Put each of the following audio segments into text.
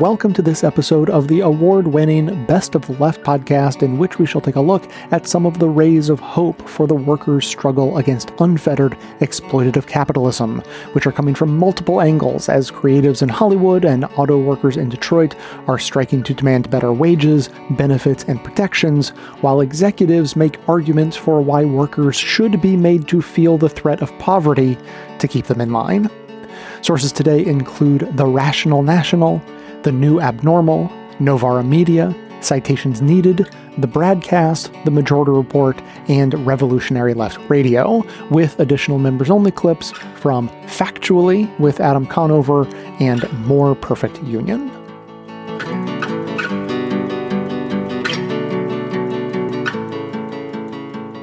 welcome to this episode of the award winning Best of the Left podcast, in which we shall take a look at some of the rays of hope for the workers' struggle against unfettered, exploitative capitalism, which are coming from multiple angles as creatives in Hollywood and auto workers in Detroit are striking to demand better wages, benefits, and protections, while executives make arguments for why workers should be made to feel the threat of poverty to keep them in line. Sources today include The Rational National, The New Abnormal, Novara Media, Citations Needed, The Bradcast, The Majority Report, and Revolutionary Left Radio, with additional members only clips from Factually with Adam Conover and More Perfect Union.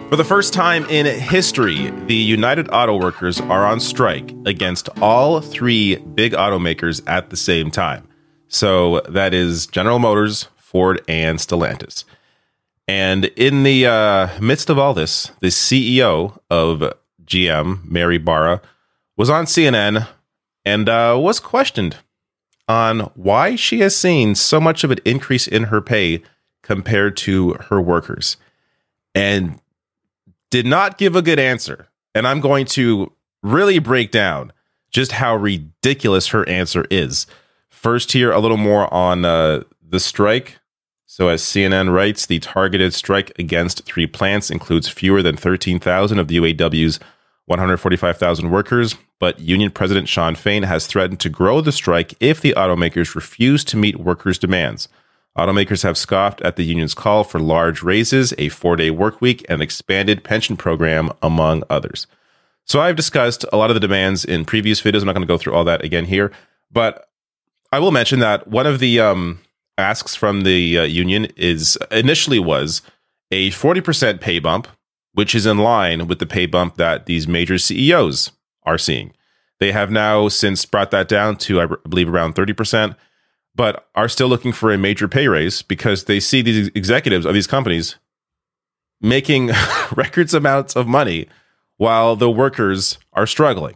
For the first time in history, the United Auto Workers are on strike against all three big automakers at the same time. So that is General Motors, Ford, and Stellantis. And in the uh, midst of all this, the CEO of GM, Mary Barra, was on CNN and uh, was questioned on why she has seen so much of an increase in her pay compared to her workers. And did not give a good answer. And I'm going to really break down just how ridiculous her answer is. First, here, a little more on uh, the strike. So, as CNN writes, the targeted strike against three plants includes fewer than 13,000 of the UAW's 145,000 workers, but Union President Shawn Fain has threatened to grow the strike if the automakers refuse to meet workers' demands. Automakers have scoffed at the union's call for large raises, a four day work week, and expanded pension program, among others. So I've discussed a lot of the demands in previous videos. I'm not going to go through all that again here, but I will mention that one of the um, asks from the uh, union is initially was a 40% pay bump, which is in line with the pay bump that these major CEOs are seeing. They have now since brought that down to, I believe, around 30% but are still looking for a major pay raise because they see these executives of these companies making records amounts of money while the workers are struggling.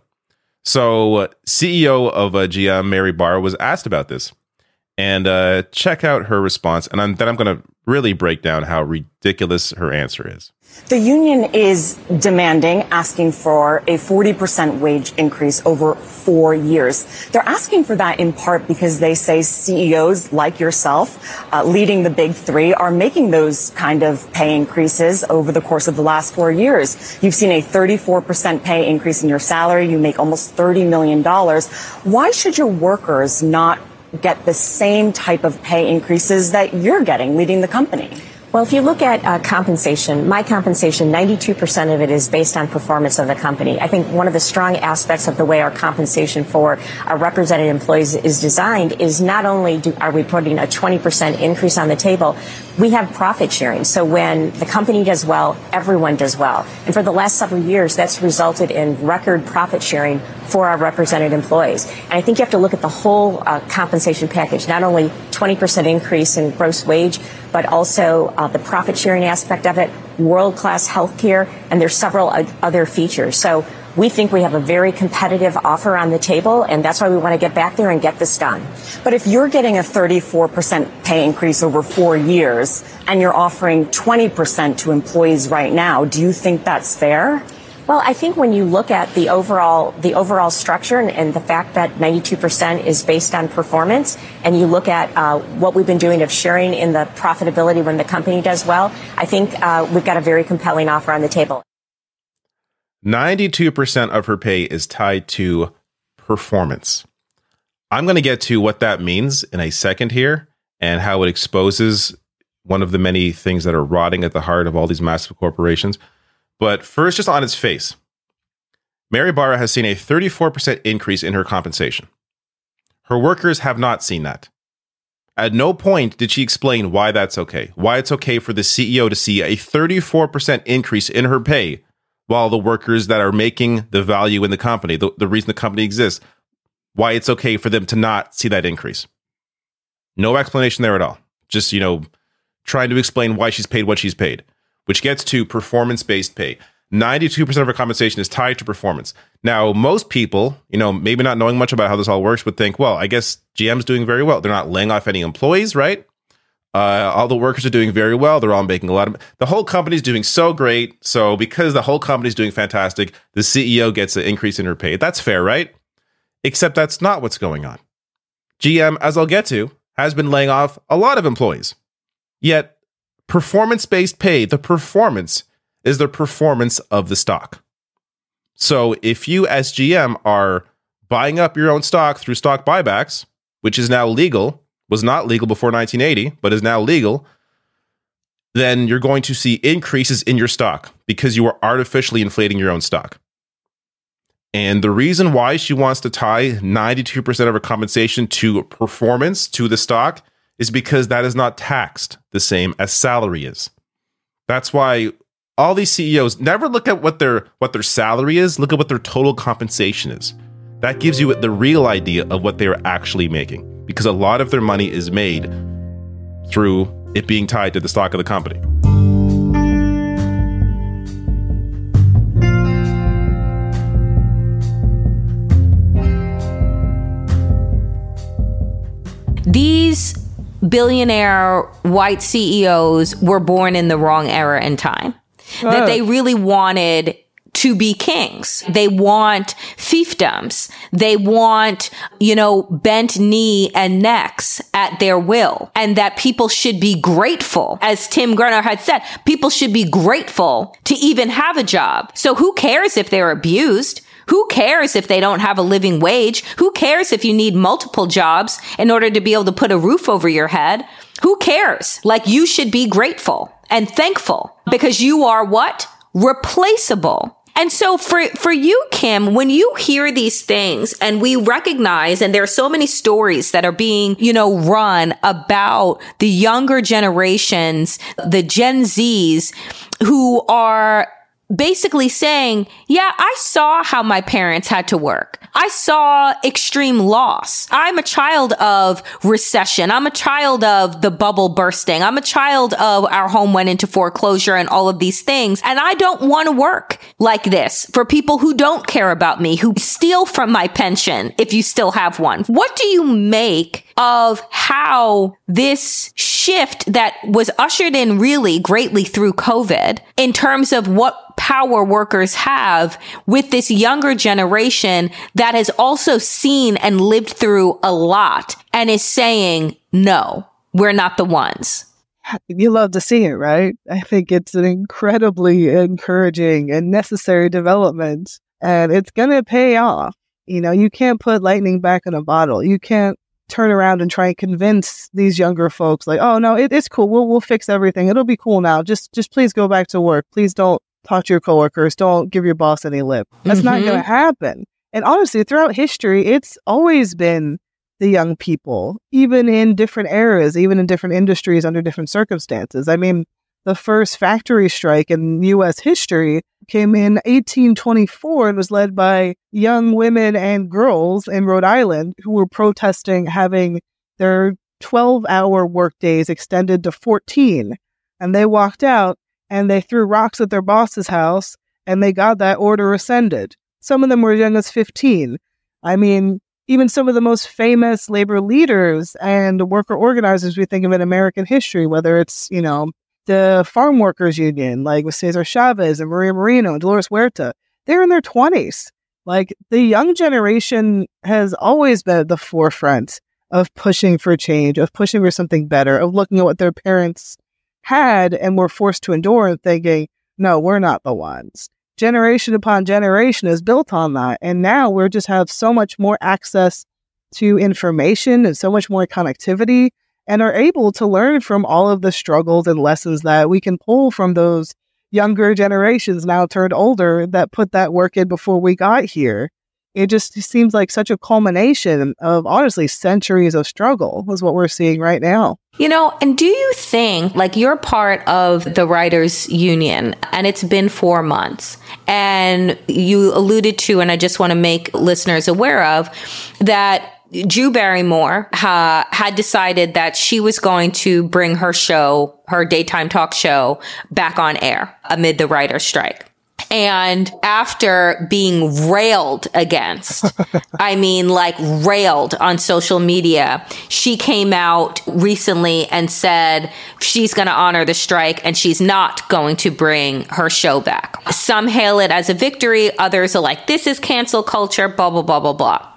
So, CEO of uh, GM, Mary Barra, was asked about this. And uh, check out her response. And I'm, then I'm going to really break down how ridiculous her answer is. The union is demanding, asking for a 40% wage increase over four years. They're asking for that in part because they say CEOs like yourself, uh, leading the big three, are making those kind of pay increases over the course of the last four years. You've seen a 34% pay increase in your salary. You make almost $30 million. Why should your workers not get the same type of pay increases that you're getting leading the company? Well, if you look at uh, compensation, my compensation, 92% of it is based on performance of the company. I think one of the strong aspects of the way our compensation for our represented employees is designed is not only do, are we putting a 20% increase on the table, we have profit sharing. So when the company does well, everyone does well. And for the last several years, that's resulted in record profit sharing for our represented employees. And I think you have to look at the whole uh, compensation package, not only 20% increase in gross wage, but also uh, the profit sharing aspect of it, world class health care, and there's several other features. So we think we have a very competitive offer on the table, and that's why we want to get back there and get this done. But if you're getting a 34% pay increase over four years and you're offering 20% to employees right now, do you think that's fair? Well, I think when you look at the overall the overall structure and, and the fact that 92% is based on performance, and you look at uh, what we've been doing of sharing in the profitability when the company does well, I think uh, we've got a very compelling offer on the table. 92% of her pay is tied to performance. I'm going to get to what that means in a second here and how it exposes one of the many things that are rotting at the heart of all these massive corporations. But first, just on its face, Mary Barra has seen a 34% increase in her compensation. Her workers have not seen that. At no point did she explain why that's okay, why it's okay for the CEO to see a 34% increase in her pay, while the workers that are making the value in the company, the, the reason the company exists, why it's okay for them to not see that increase. No explanation there at all. Just, you know, trying to explain why she's paid what she's paid which gets to performance based pay. 92% of our compensation is tied to performance. Now, most people, you know, maybe not knowing much about how this all works, would think, well, I guess GM's doing very well. They're not laying off any employees, right? Uh, all the workers are doing very well. They're all making a lot of. The whole company's doing so great. So because the whole company's doing fantastic, the CEO gets an increase in her pay. That's fair, right? Except that's not what's going on. GM, as I'll get to, has been laying off a lot of employees. Yet, performance based pay, the performance is the performance of the stock. So if you, as GM, are buying up your own stock through stock buybacks, which is now legal, was not legal before 1980, but is now legal, then you're going to see increases in your stock because you are artificially inflating your own stock. And the reason why she wants to tie 92% of her compensation to performance, to the stock, is because that is not taxed the same as salary is. That's why all these CEOs never look at what their what their salary is, look at what their total compensation is. That gives you the real idea of what they are actually making because a lot of their money is made through it being tied to the stock of the company. These billionaire white CEOs were born in the wrong era and time. That they oh. really wanted to be kings. They want fiefdoms. They want, you know, bent knee and necks at their will and that people should be grateful. As Tim Gurner had said, people should be grateful to even have a job. So who cares if they're abused? Who cares if they don't have a living wage? Who cares if you need multiple jobs in order to be able to put a roof over your head? Who cares? Like you should be grateful and thankful because you are what? Replaceable. And so for, for you, Kim, when you hear these things and we recognize, and there are so many stories that are being, you know, run about the younger generations, the Gen Zs who are basically saying, yeah, I saw how my parents had to work. I saw extreme loss. I'm a child of recession. I'm a child of the bubble bursting. I'm a child of our home went into foreclosure and all of these things. And I don't want to work like this for people who don't care about me, who steal from my pension if you still have one. What do you make of how this shift that was ushered in really greatly through COVID in terms of what power workers have with this younger generation that has also seen and lived through a lot and is saying, no, we're not the ones. You love to see it, right? I think it's an incredibly encouraging and necessary development, and it's going to pay off. You know, you can't put lightning back in a bottle. You can't turn around and try and convince these younger folks like, oh no, it, it's cool. We'll we'll fix everything. It'll be cool now. Just just please go back to work. Please don't talk to your coworkers. Don't give your boss any lip. That's mm-hmm. not going to happen. And honestly, throughout history, it's always been the young people, even in different eras, even in different industries under different circumstances. I mean, the first factory strike in U.S. history came in 1824 and was led by young women and girls in Rhode Island who were protesting having their 12 hour workdays extended to 14. And they walked out and they threw rocks at their boss's house and they got that order rescinded. Some of them were as young as 15. I mean, even some of the most famous labor leaders and worker organizers we think of in American history, whether it's, you know, the farm workers union, like with Cesar Chavez and Maria Moreno and Dolores Huerta, they're in their 20s. Like the young generation has always been at the forefront of pushing for change, of pushing for something better, of looking at what their parents had and were forced to endure and thinking, no, we're not the ones. Generation upon generation is built on that. And now we just have so much more access to information and so much more connectivity and are able to learn from all of the struggles and lessons that we can pull from those younger generations now turned older that put that work in before we got here. It just seems like such a culmination of honestly centuries of struggle is what we're seeing right now. You know, and do you think, like, you're part of the writers' union and it's been four months, and you alluded to, and I just want to make listeners aware of that Drew Barrymore ha, had decided that she was going to bring her show, her daytime talk show, back on air amid the writer's strike. And after being railed against, I mean, like railed on social media, she came out recently and said she's going to honor the strike and she's not going to bring her show back. Some hail it as a victory. Others are like, this is cancel culture, blah, blah, blah, blah, blah.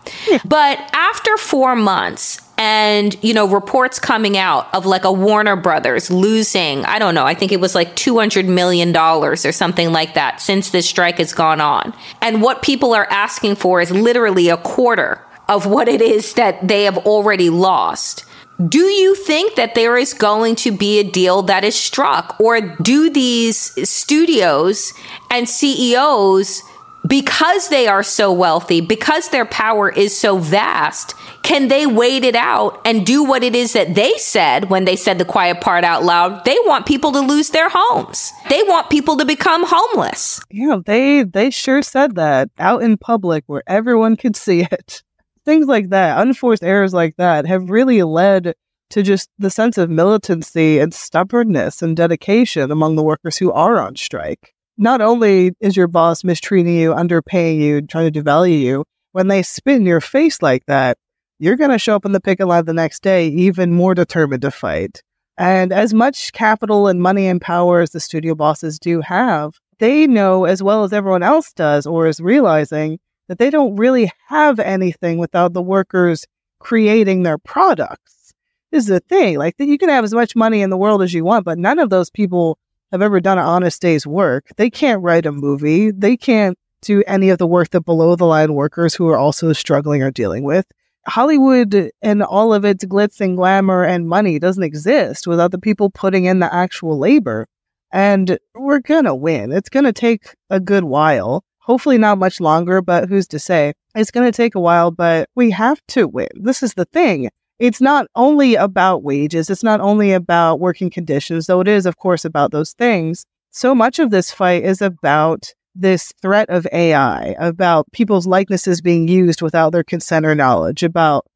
But after four months, and you know reports coming out of like a Warner Brothers losing I don't know I think it was like 200 million dollars or something like that since this strike has gone on. And what people are asking for is literally a quarter of what it is that they have already lost. Do you think that there is going to be a deal that is struck? Or do these studios and CEOs because they are so wealthy, because their power is so vast, can they wait it out and do what it is that they said when they said the quiet part out loud? They want people to lose their homes. They want people to become homeless. Yeah, they they sure said that out in public where everyone could see it. Things like that, unforced errors like that have really led to just the sense of militancy and stubbornness and dedication among the workers who are on strike not only is your boss mistreating you, underpaying you, trying to devalue you, when they spit in your face like that, you're going to show up in the picket line the next day even more determined to fight. And as much capital and money and power as the studio bosses do have, they know as well as everyone else does or is realizing that they don't really have anything without the workers creating their products. This is the thing. Like that you can have as much money in the world as you want, but none of those people have ever done an honest day's work. They can't write a movie. They can't do any of the work that below the line workers who are also struggling are dealing with. Hollywood and all of its glitz and glamour and money doesn't exist without the people putting in the actual labor. And we're going to win. It's going to take a good while. Hopefully, not much longer, but who's to say? It's going to take a while, but we have to win. This is the thing it's not only about wages, it's not only about working conditions, though it is, of course, about those things. So much of this fight is about this threat of AI, about people's likenesses being used without their consent or knowledge, about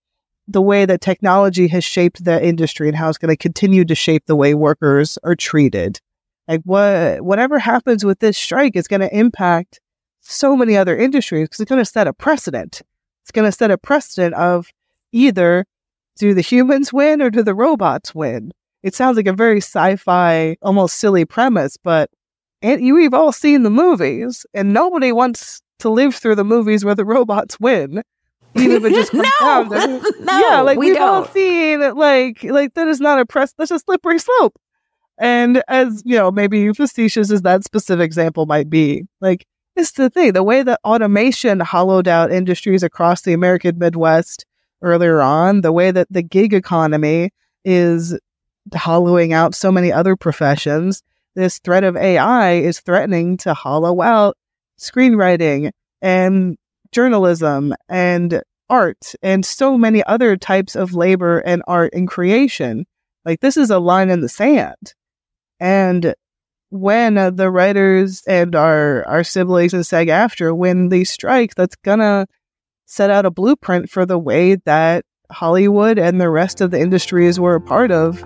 the way that technology has shaped the industry and how it's going to continue to shape the way workers are treated. Like what, whatever happens with this strike is going to impact so many other industries because it's going to set a precedent. It's going to set a precedent of either do the humans win or do the robots win? It sounds like a very sci-fi, almost silly premise, but and you we've all seen the movies, and nobody wants to live through the movies where the robots win. Even if it just comes no, down to no, yeah, like we we've all don't. seen it. Like like that is not a press. That's a slippery slope. And as you know, maybe facetious as that specific example might be, like it's the thing. The way that automation hollowed out industries across the American Midwest earlier on, the way that the gig economy is hollowing out so many other professions, this threat of AI is threatening to hollow out screenwriting and journalism and art and so many other types of labor and art and creation. Like this is a line in the sand. And when uh, the writers and our our siblings and SAG-AFTRA when they strike, that's gonna set out a blueprint for the way that Hollywood and the rest of the industries we're a part of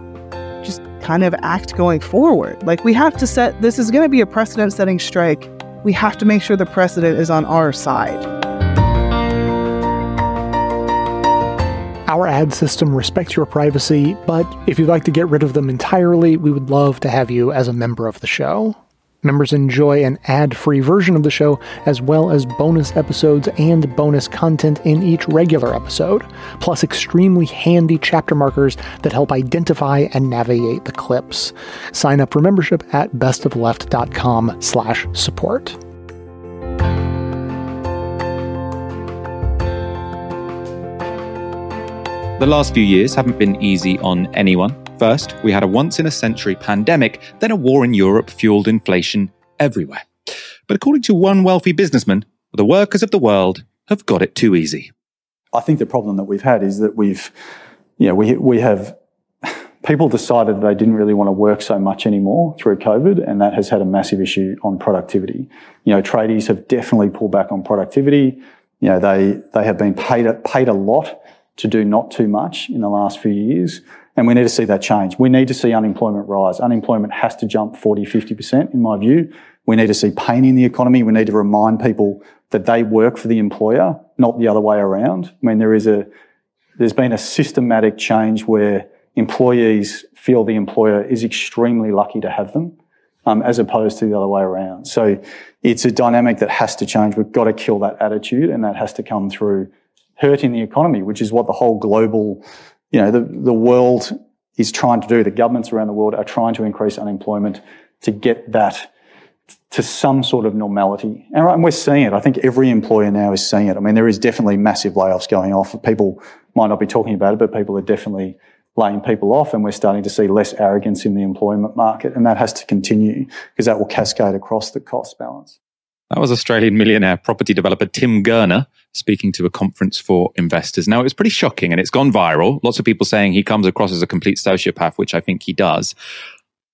just kind of act going forward. Like, we have to set this is going to be a precedent setting strike. We have to make sure the precedent is on our side. Our ad system respects your privacy, but if you'd like to get rid of them entirely, we would love to have you as a member of the show. Members enjoy an ad free version of the show, as well as bonus episodes and bonus content in each regular episode, plus extremely handy chapter markers that help identify and navigate the clips. Sign up for membership at bestofleft.com slash support. The last few years haven't been easy on anyone. First, we had a once in a century pandemic, then a war in Europe fueled inflation everywhere. But according to one wealthy businessman, the workers of the world have got it too easy. I think the problem that we've had is that we've, you know, we, we have people decided they didn't really want to work so much anymore through COVID, and that has had a massive issue on productivity. You know, tradies have definitely pulled back on productivity. You know, they, they have been paid, paid a lot to do not too much in the last few years. And we need to see that change. We need to see unemployment rise. Unemployment has to jump 40, 50% in my view We need to see pain in the economy. We need to remind people that they work for the employer, not the other way around. I mean, there is a, there's been a systematic change where employees feel the employer is extremely lucky to have them, um, as opposed to the other way around. So it's a dynamic that has to change. We've got to kill that attitude and that has to come through hurting the economy, which is what the whole global, you know, the, the world is trying to do. The governments around the world are trying to increase unemployment to get that to some sort of normality. And we're seeing it. I think every employer now is seeing it. I mean, there is definitely massive layoffs going off. People might not be talking about it, but people are definitely laying people off and we're starting to see less arrogance in the employment market. And that has to continue because that will cascade across the cost balance. That was Australian millionaire property developer Tim Gurner speaking to a conference for investors. Now, it was pretty shocking and it's gone viral. Lots of people saying he comes across as a complete sociopath, which I think he does.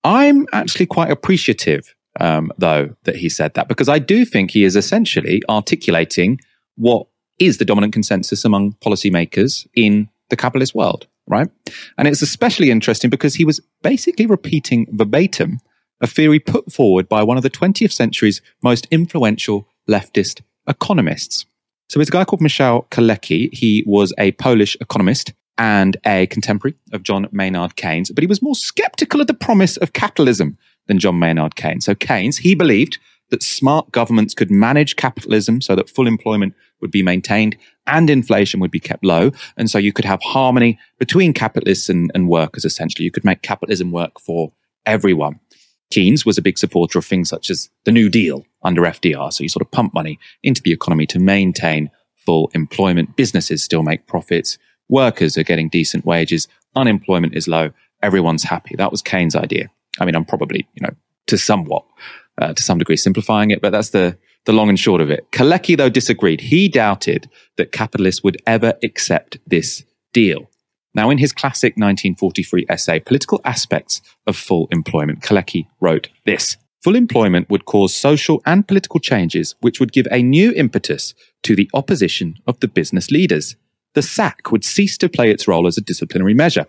I'm actually quite appreciative, um, though, that he said that because I do think he is essentially articulating what is the dominant consensus among policymakers in the capitalist world, right? And it's especially interesting because he was basically repeating verbatim a theory put forward by one of the 20th century's most influential leftist economists. So it's a guy called Michał Kalecki. He was a Polish economist and a contemporary of John Maynard Keynes, but he was more skeptical of the promise of capitalism than John Maynard Keynes. So Keynes, he believed that smart governments could manage capitalism so that full employment would be maintained and inflation would be kept low. And so you could have harmony between capitalists and, and workers, essentially. You could make capitalism work for everyone. Keynes was a big supporter of things such as the New Deal under FDR. So you sort of pump money into the economy to maintain full employment. Businesses still make profits. Workers are getting decent wages. Unemployment is low. Everyone's happy. That was Keynes' idea. I mean, I'm probably, you know, to somewhat, uh, to some degree simplifying it, but that's the, the long and short of it. Kalecki, though, disagreed. He doubted that capitalists would ever accept this deal. Now, in his classic 1943 essay, Political Aspects of Full Employment, Kalecki wrote this. Full employment would cause social and political changes which would give a new impetus to the opposition of the business leaders. The sack would cease to play its role as a disciplinary measure.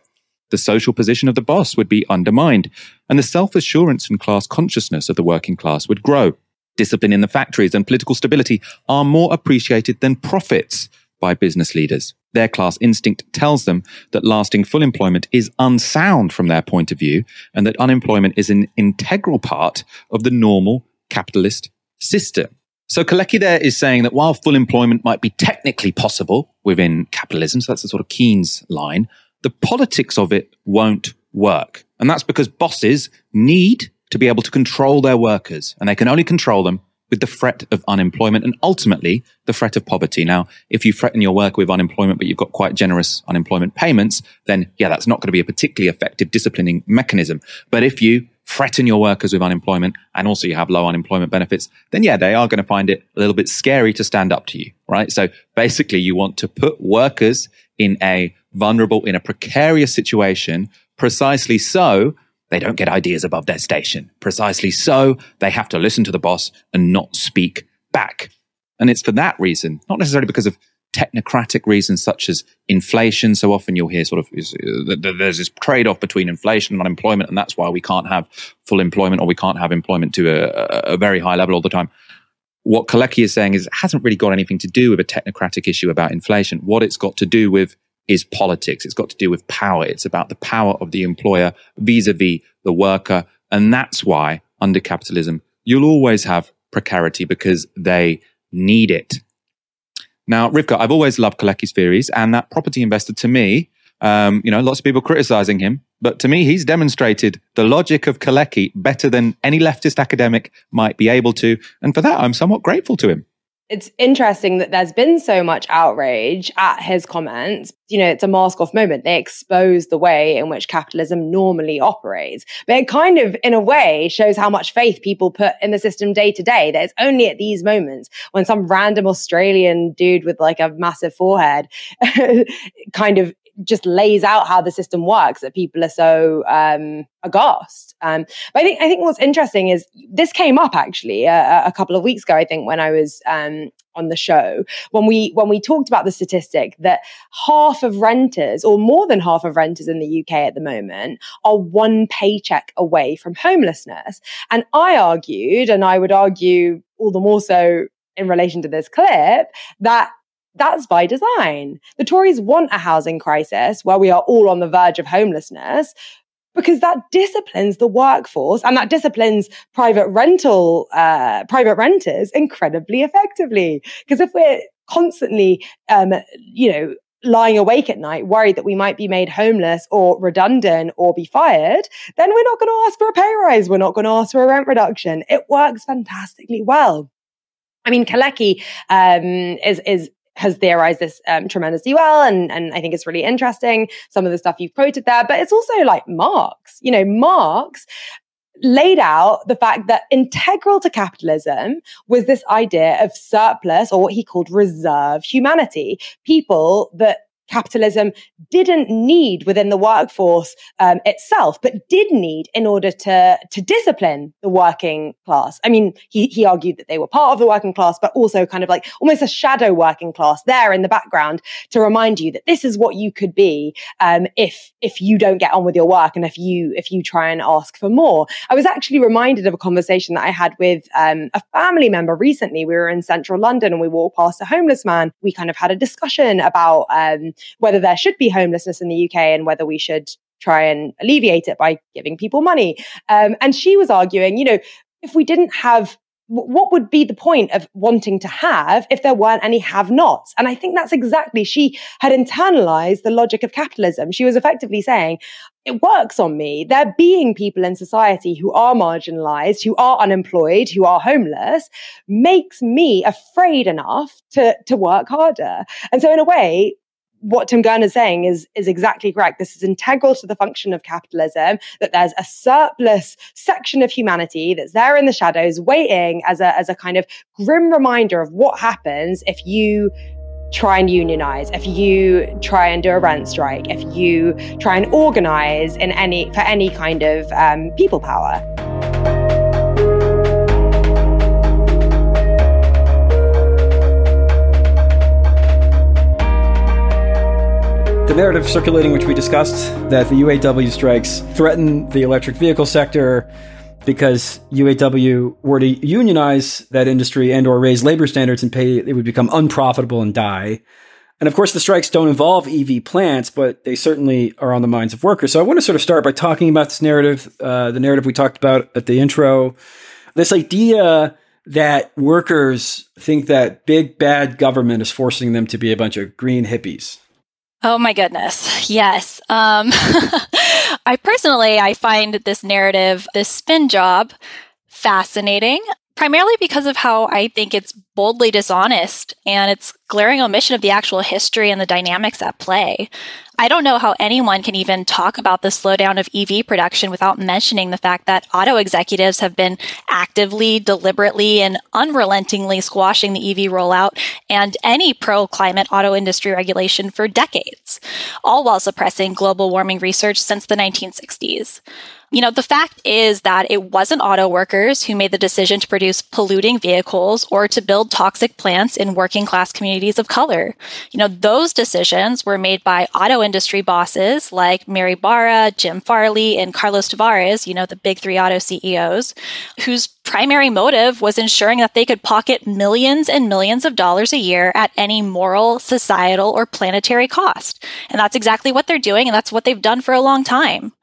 The social position of the boss would be undermined, and the self assurance and class consciousness of the working class would grow. Discipline in the factories and political stability are more appreciated than profits by business leaders. Their class instinct tells them that lasting full employment is unsound from their point of view and that unemployment is an integral part of the normal capitalist system. So Kalecki there is saying that while full employment might be technically possible within capitalism, so that's the sort of Keynes line, the politics of it won't work. And that's because bosses need to be able to control their workers and they can only control them with the threat of unemployment and ultimately the threat of poverty. Now, if you threaten your work with unemployment, but you've got quite generous unemployment payments, then yeah, that's not going to be a particularly effective disciplining mechanism. But if you threaten your workers with unemployment and also you have low unemployment benefits, then yeah, they are going to find it a little bit scary to stand up to you, right? So basically you want to put workers in a vulnerable, in a precarious situation precisely so they don't get ideas above their station. Precisely so, they have to listen to the boss and not speak back. And it's for that reason, not necessarily because of technocratic reasons such as inflation. So often you'll hear sort of uh, there's this trade off between inflation and unemployment, and that's why we can't have full employment or we can't have employment to a, a very high level all the time. What Kalecki is saying is it hasn't really got anything to do with a technocratic issue about inflation. What it's got to do with is politics. It's got to do with power. It's about the power of the employer vis-a-vis the worker. And that's why under capitalism, you'll always have precarity because they need it. Now, Rivkah, I've always loved Kalecki's theories and that property investor to me, um, you know, lots of people criticizing him, but to me, he's demonstrated the logic of Kalecki better than any leftist academic might be able to. And for that, I'm somewhat grateful to him it's interesting that there's been so much outrage at his comments. You know, it's a mask off moment. They expose the way in which capitalism normally operates. But it kind of, in a way, shows how much faith people put in the system day to day. That it's only at these moments when some random Australian dude with like a massive forehead kind of just lays out how the system works that people are so um, aghast. Um, but I think I think what's interesting is this came up actually a, a couple of weeks ago. I think when I was um, on the show when we when we talked about the statistic that half of renters or more than half of renters in the UK at the moment are one paycheck away from homelessness. And I argued, and I would argue all the more so in relation to this clip, that that's by design. The Tories want a housing crisis where we are all on the verge of homelessness because that disciplines the workforce and that disciplines private rental, uh, private renters incredibly effectively. Because if we're constantly, um, you know, lying awake at night, worried that we might be made homeless or redundant or be fired, then we're not going to ask for a pay rise. We're not going to ask for a rent reduction. It works fantastically well. I mean, Kalecki um, is is has theorized this um, tremendously well. And, and I think it's really interesting, some of the stuff you've quoted there. But it's also like Marx, you know, Marx laid out the fact that integral to capitalism was this idea of surplus or what he called reserve humanity, people that capitalism didn't need within the workforce um, itself, but did need in order to to discipline the working class. I mean, he he argued that they were part of the working class, but also kind of like almost a shadow working class there in the background to remind you that this is what you could be um, if if you don't get on with your work and if you if you try and ask for more. I was actually reminded of a conversation that I had with um, a family member recently. We were in central London and we walked past a homeless man. We kind of had a discussion about um, whether there should be homelessness in the UK and whether we should try and alleviate it by giving people money. Um, and she was arguing, you know, if we didn't have what would be the point of wanting to have if there weren't any have nots? And I think that's exactly, she had internalized the logic of capitalism. She was effectively saying, it works on me. There being people in society who are marginalized, who are unemployed, who are homeless makes me afraid enough to, to work harder. And so in a way, what Tim Gurner is saying is, is exactly correct. This is integral to the function of capitalism, that there's a surplus section of humanity that's there in the shadows waiting as a, as a kind of grim reminder of what happens if you try and unionize, if you try and do a rent strike, if you try and organize in any, for any kind of um, people power. Narrative circulating, which we discussed, that the UAW strikes threaten the electric vehicle sector because UAW were to unionize that industry and or raise labor standards and pay, it would become unprofitable and die. And of course, the strikes don't involve EV plants, but they certainly are on the minds of workers. So I want to sort of start by talking about this narrative, uh, the narrative we talked about at the intro, this idea that workers think that big bad government is forcing them to be a bunch of green hippies. Oh my goodness. Yes. Um, I personally, I find this narrative, this spin job fascinating, primarily because of how I think it's boldly dishonest and its glaring omission of the actual history and the dynamics at play. I don't know how anyone can even talk about the slowdown of EV production without mentioning the fact that auto executives have been actively, deliberately, and unrelentingly squashing the EV rollout and any pro climate auto industry regulation for decades, all while suppressing global warming research since the 1960s. You know, the fact is that it wasn't auto workers who made the decision to produce polluting vehicles or to build toxic plants in working class communities of color. You know, those decisions were made by auto industry bosses like Mary Barra, Jim Farley, and Carlos Tavares, you know, the big three auto CEOs, whose primary motive was ensuring that they could pocket millions and millions of dollars a year at any moral, societal, or planetary cost. And that's exactly what they're doing, and that's what they've done for a long time.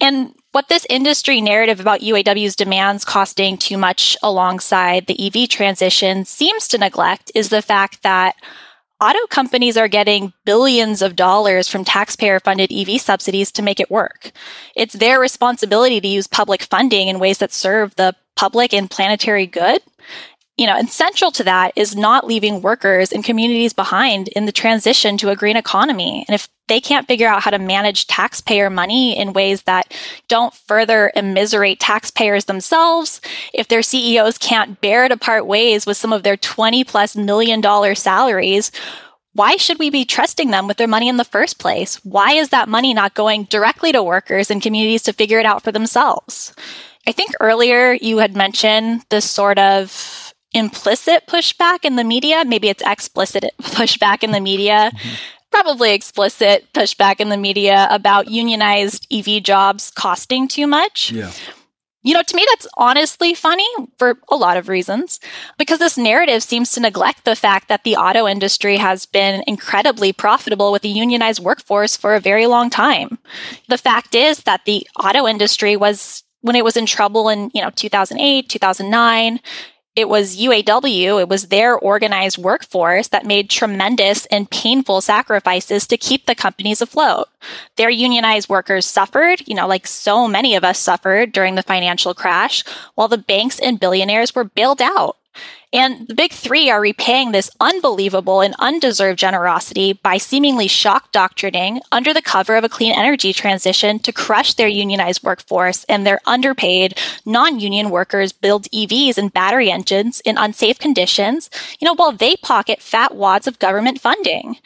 And what this industry narrative about UAW's demands costing too much alongside the EV transition seems to neglect is the fact that auto companies are getting billions of dollars from taxpayer funded EV subsidies to make it work. It's their responsibility to use public funding in ways that serve the public and planetary good you know, and central to that is not leaving workers and communities behind in the transition to a green economy. And if they can't figure out how to manage taxpayer money in ways that don't further immiserate taxpayers themselves, if their CEOs can't bear to part ways with some of their 20 plus million dollar salaries, why should we be trusting them with their money in the first place? Why is that money not going directly to workers and communities to figure it out for themselves? I think earlier you had mentioned this sort of implicit pushback in the media. Maybe it's explicit pushback in the media. Mm-hmm. Probably explicit pushback in the media about unionized EV jobs costing too much. Yeah. You know, to me, that's honestly funny for a lot of reasons, because this narrative seems to neglect the fact that the auto industry has been incredibly profitable with a unionized workforce for a very long time. The fact is that the auto industry was, when it was in trouble in, you know, 2008, 2009, it was UAW, it was their organized workforce that made tremendous and painful sacrifices to keep the companies afloat. Their unionized workers suffered, you know, like so many of us suffered during the financial crash, while the banks and billionaires were bailed out. And the big three are repaying this unbelievable and undeserved generosity by seemingly shock doctrining under the cover of a clean energy transition to crush their unionized workforce and their underpaid non union workers build EVs and battery engines in unsafe conditions, you know, while they pocket fat wads of government funding.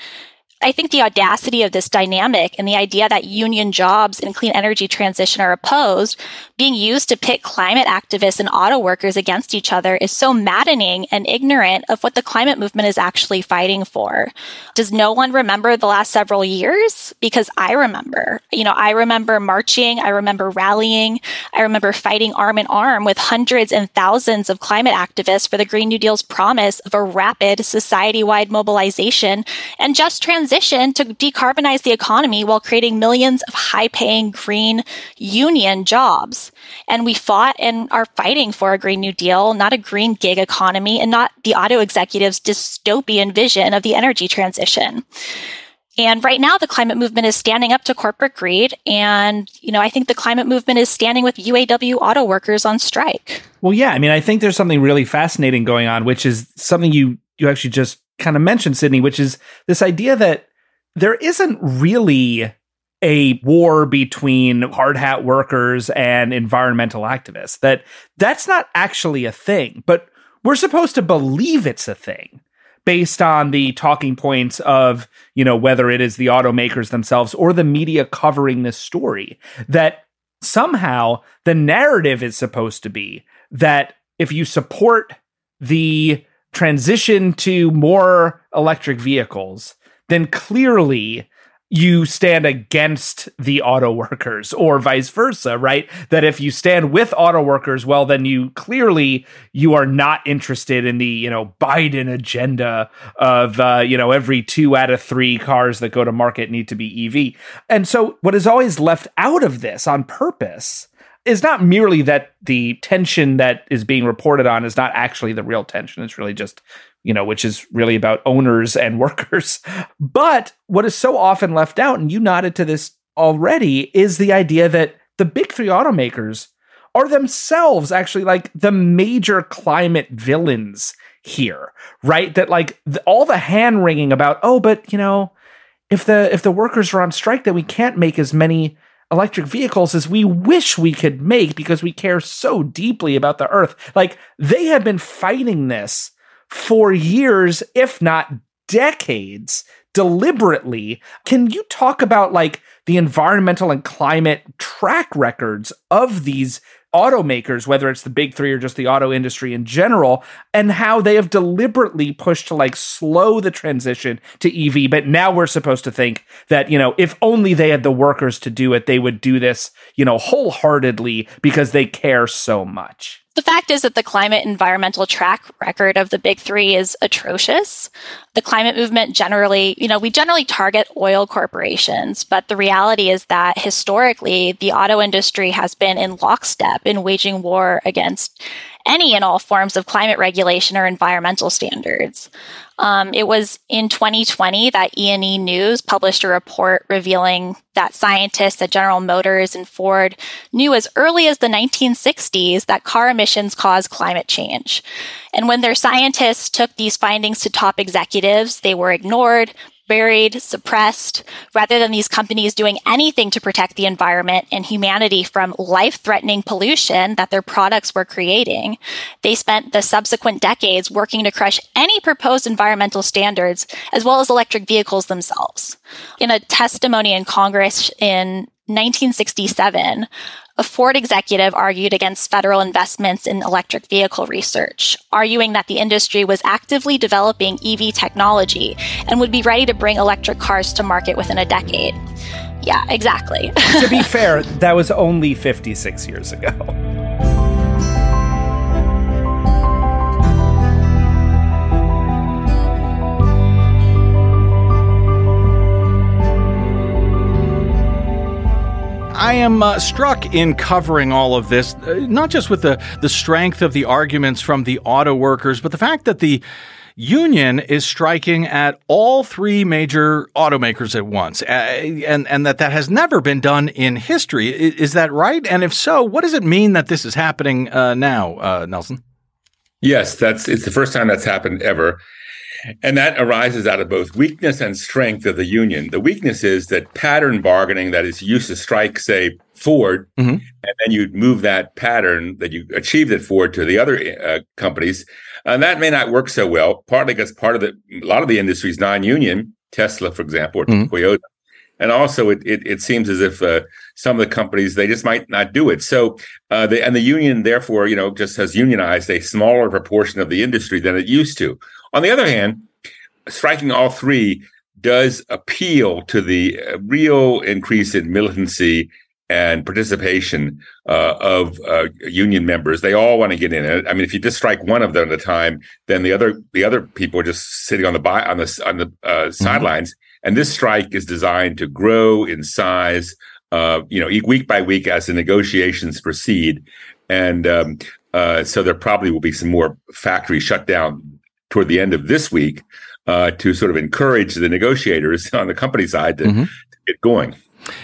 I think the audacity of this dynamic and the idea that union jobs and clean energy transition are opposed, being used to pit climate activists and auto workers against each other is so maddening and ignorant of what the climate movement is actually fighting for. Does no one remember the last several years? Because I remember. You know, I remember marching, I remember rallying, I remember fighting arm in arm with hundreds and thousands of climate activists for the Green New Deal's promise of a rapid society wide mobilization and just transition transition to decarbonize the economy while creating millions of high paying green union jobs. And we fought and are fighting for a Green New Deal, not a green gig economy, and not the auto executives' dystopian vision of the energy transition. And right now, the climate movement is standing up to corporate greed. And, you know, I think the climate movement is standing with UAW auto workers on strike. Well, yeah. I mean, I think there's something really fascinating going on, which is something you, you actually just kind of mentioned, Sydney, which is this idea that there isn't really a war between hard hat workers and environmental activists. That that's not actually a thing, but we're supposed to believe it's a thing based on the talking points of, you know, whether it is the automakers themselves or the media covering this story that somehow the narrative is supposed to be that if you support the transition to more electric vehicles, then clearly you stand against the auto workers or vice versa right? That if you stand with auto workers well then you clearly you are not interested in the you know biden agenda of uh, you know every two out of three cars that go to market need to be ev and so what is always left out of this on purpose is not merely that the tension that is being reported on is not actually the real tension. It's really just, you know, which is really about owners and workers. But what is so often left out, and you nodded to this already, is the idea that the big three automakers are themselves actually like the major climate villains here, right? That like the, all the hand wringing about, oh, but you know, if the if the workers are on strike, then we can't make as many electric vehicles as we wish we could make because we care so deeply about the earth. Like they have been fighting this for years, if not decades, deliberately. Can you talk about like the environmental and climate track records of these automakers, whether it's the big three or just the auto industry in general, and how they have deliberately pushed to like slow the transition to EV. But now we're supposed to think that, you know, if only they had the workers to do it, they would do this, you know, wholeheartedly because they care so much. The fact is that the climate environmental track record of the big three is atrocious. The climate movement generally, you know, we generally target oil corporations, but the reality is that historically, the auto industry has been in lockstep in waging war against any and all forms of climate regulation or environmental standards. Um, it was in 2020 that E&E News published a report revealing that scientists at General Motors and Ford knew as early as the 1960s that car emissions cause climate change. And when their scientists took these findings to top executives, they were ignored, buried, suppressed, rather than these companies doing anything to protect the environment and humanity from life threatening pollution that their products were creating. They spent the subsequent decades working to crush any proposed environmental standards, as well as electric vehicles themselves. In a testimony in Congress in 1967, a Ford executive argued against federal investments in electric vehicle research, arguing that the industry was actively developing EV technology and would be ready to bring electric cars to market within a decade. Yeah, exactly. to be fair, that was only 56 years ago. I am uh, struck in covering all of this, uh, not just with the, the strength of the arguments from the auto workers, but the fact that the union is striking at all three major automakers at once, uh, and and that that has never been done in history. Is, is, that right? And if so, what does it mean that this is happening uh, now, uh, Nelson? Yes, that's it's the first time that's happened ever. And that arises out of both weakness and strength of the union. The weakness is that pattern bargaining that is used to strike, say, Ford, mm-hmm. and then you move that pattern that you achieved at Ford to the other uh, companies. And that may not work so well, partly because part of the, a lot of the industry is non union, Tesla, for example, or mm-hmm. Toyota. And also, it, it, it seems as if uh, some of the companies they just might not do it. So, uh, the, and the union, therefore, you know, just has unionized a smaller proportion of the industry than it used to. On the other hand, striking all three does appeal to the uh, real increase in militancy and participation uh, of uh, union members. They all want to get in it. I mean, if you just strike one of them at a time, then the other the other people are just sitting on the buy, on the on the uh, mm-hmm. sidelines. And this strike is designed to grow in size, uh, you know, week by week as the negotiations proceed. And um, uh, so there probably will be some more factory shut down toward the end of this week uh, to sort of encourage the negotiators on the company side to, mm-hmm. to get going.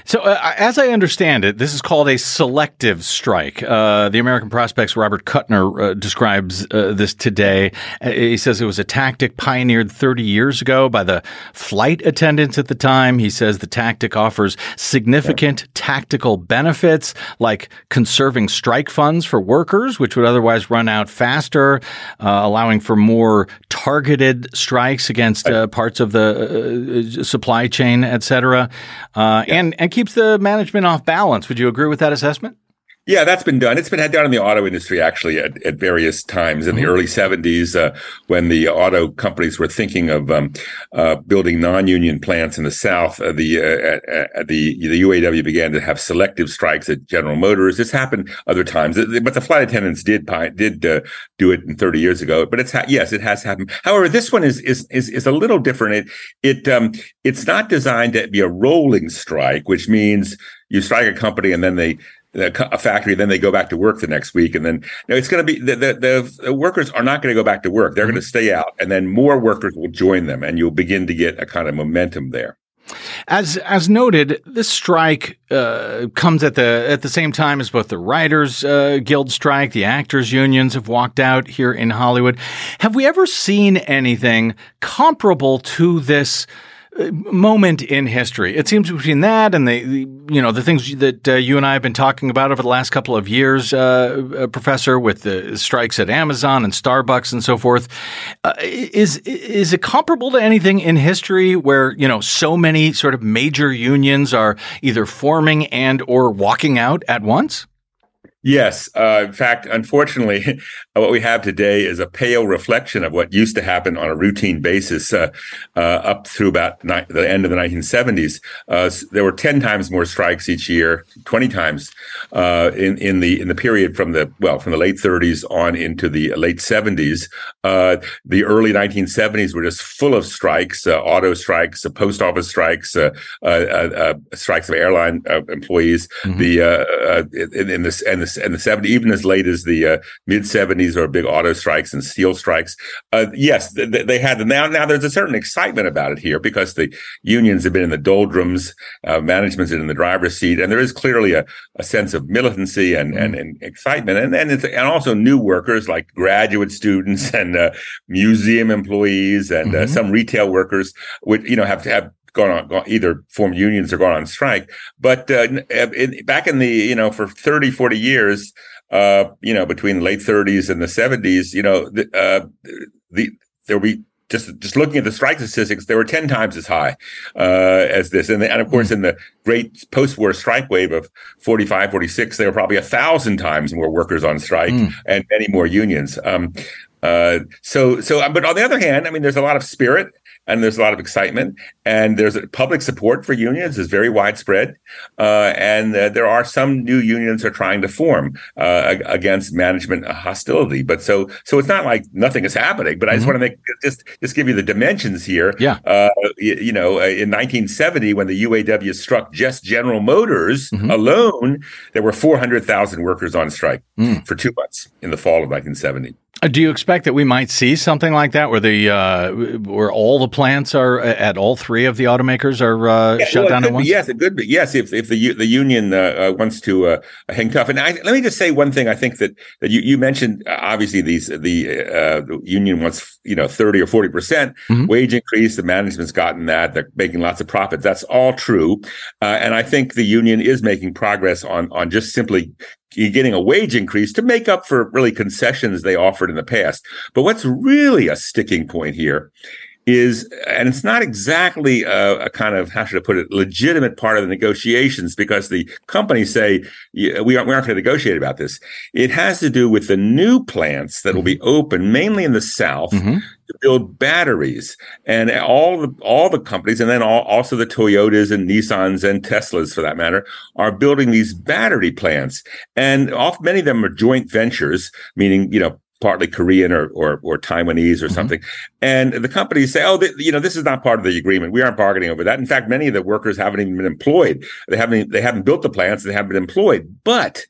So, uh, as I understand it, this is called a selective strike. Uh, the American Prospects Robert Kuttner uh, describes uh, this today. Uh, he says it was a tactic pioneered 30 years ago by the flight attendants at the time. He says the tactic offers significant tactical benefits like conserving strike funds for workers, which would otherwise run out faster, uh, allowing for more targeted strikes against parts of the supply chain, et cetera. Yeah. And and keeps the management off balance. Would you agree with that assessment? Yeah, that's been done. It's been had done in the auto industry actually at, at various times in mm-hmm. the early 70s uh, when the auto companies were thinking of um, uh, building non-union plants in the South. Uh, the uh, the the UAW began to have selective strikes at General Motors. This happened other times, but the flight attendants did did uh, do it 30 years ago. But it's ha- yes, it has happened. However, this one is is is, is a little different. It it um, it's not designed to be a rolling strike, which means you strike a company and then they a factory, then they go back to work the next week, and then you know, it's going to be the, the, the workers are not going to go back to work; they're mm-hmm. going to stay out, and then more workers will join them, and you'll begin to get a kind of momentum there. As as noted, this strike uh, comes at the at the same time as both the writers uh, guild strike, the actors unions have walked out here in Hollywood. Have we ever seen anything comparable to this? Moment in history. It seems between that and the, the you know the things that uh, you and I have been talking about over the last couple of years, uh, uh, Professor, with the strikes at Amazon and Starbucks and so forth, uh, is is it comparable to anything in history where you know so many sort of major unions are either forming and or walking out at once? Yes. Uh, in fact, unfortunately, what we have today is a pale reflection of what used to happen on a routine basis uh, uh, up through about ni- the end of the 1970s. Uh, there were 10 times more strikes each year, 20 times uh, in, in the in the period from the well from the late 30s on into the late 70s. Uh, the early 1970s were just full of strikes, auto strikes, post office strikes, strikes of airline employees. Mm-hmm. The in, in this and the and the 70s, even as late as the uh, mid 70s 70s or big auto strikes and steel strikes. Uh, yes, they, they had now. Now there's a certain excitement about it here because the unions have been in the doldrums, uh, management's in the driver's seat, and there is clearly a, a sense of militancy and, and, and excitement, and and, and also new workers like graduate students and uh, museum employees and uh, mm-hmm. some retail workers would you know have to have gone on gone, either formed unions or gone on strike. But uh, in, back in the you know for 30, 40 years, uh, you know between the late 30s and the 70s, you know the, uh, the there will be just just looking at the strike statistics, they were ten times as high uh, as this, and, the, and of course, in the great post-war strike wave of 45, 46, there were probably a thousand times more workers on strike mm. and many more unions. Um, uh, so, so, but on the other hand, I mean, there's a lot of spirit and there's a lot of excitement and there's public support for unions is very widespread uh, and uh, there are some new unions are trying to form uh, against management hostility but so so it's not like nothing is happening but i just mm-hmm. want to make just just give you the dimensions here yeah uh, you, you, know uh, in 1970 when the uaw struck just general motors mm-hmm. alone there were 400000 workers on strike mm. for two months in the fall of 1970 uh, do you expect that we might see something like that, where the uh, where all the plants are at all three of the automakers are uh, yeah, shut well, down at once? Be, yes, it could be. Yes, if if the the union uh, uh, wants to uh, hang tough. And I, let me just say one thing. I think that that you, you mentioned obviously these the, the union wants you know thirty or forty percent mm-hmm. wage increase. The management's gotten that. They're making lots of profits. That's all true. and I think the union is making progress on on just simply getting a wage increase to make up for really concessions they offered in the past. But what's really a sticking point here is, and it's not exactly a, a, kind of how should I put it, legitimate part of the negotiations because the companies say yeah, we aren't we aren't going to negotiate about this. It has to do with the new plants that will be mm-hmm. open mainly in the south. Mm-hmm. To build batteries, and all the all the companies, and then all, also the Toyotas and Nissans and Teslas, for that matter, are building these battery plants, and off many of them are joint ventures, meaning you know partly Korean or, or, or Taiwanese or mm-hmm. something. And the companies say, oh, you know, this is not part of the agreement. We aren't bargaining over that. In fact, many of the workers haven't even been employed. They haven't, they haven't built the plants. They haven't been employed. But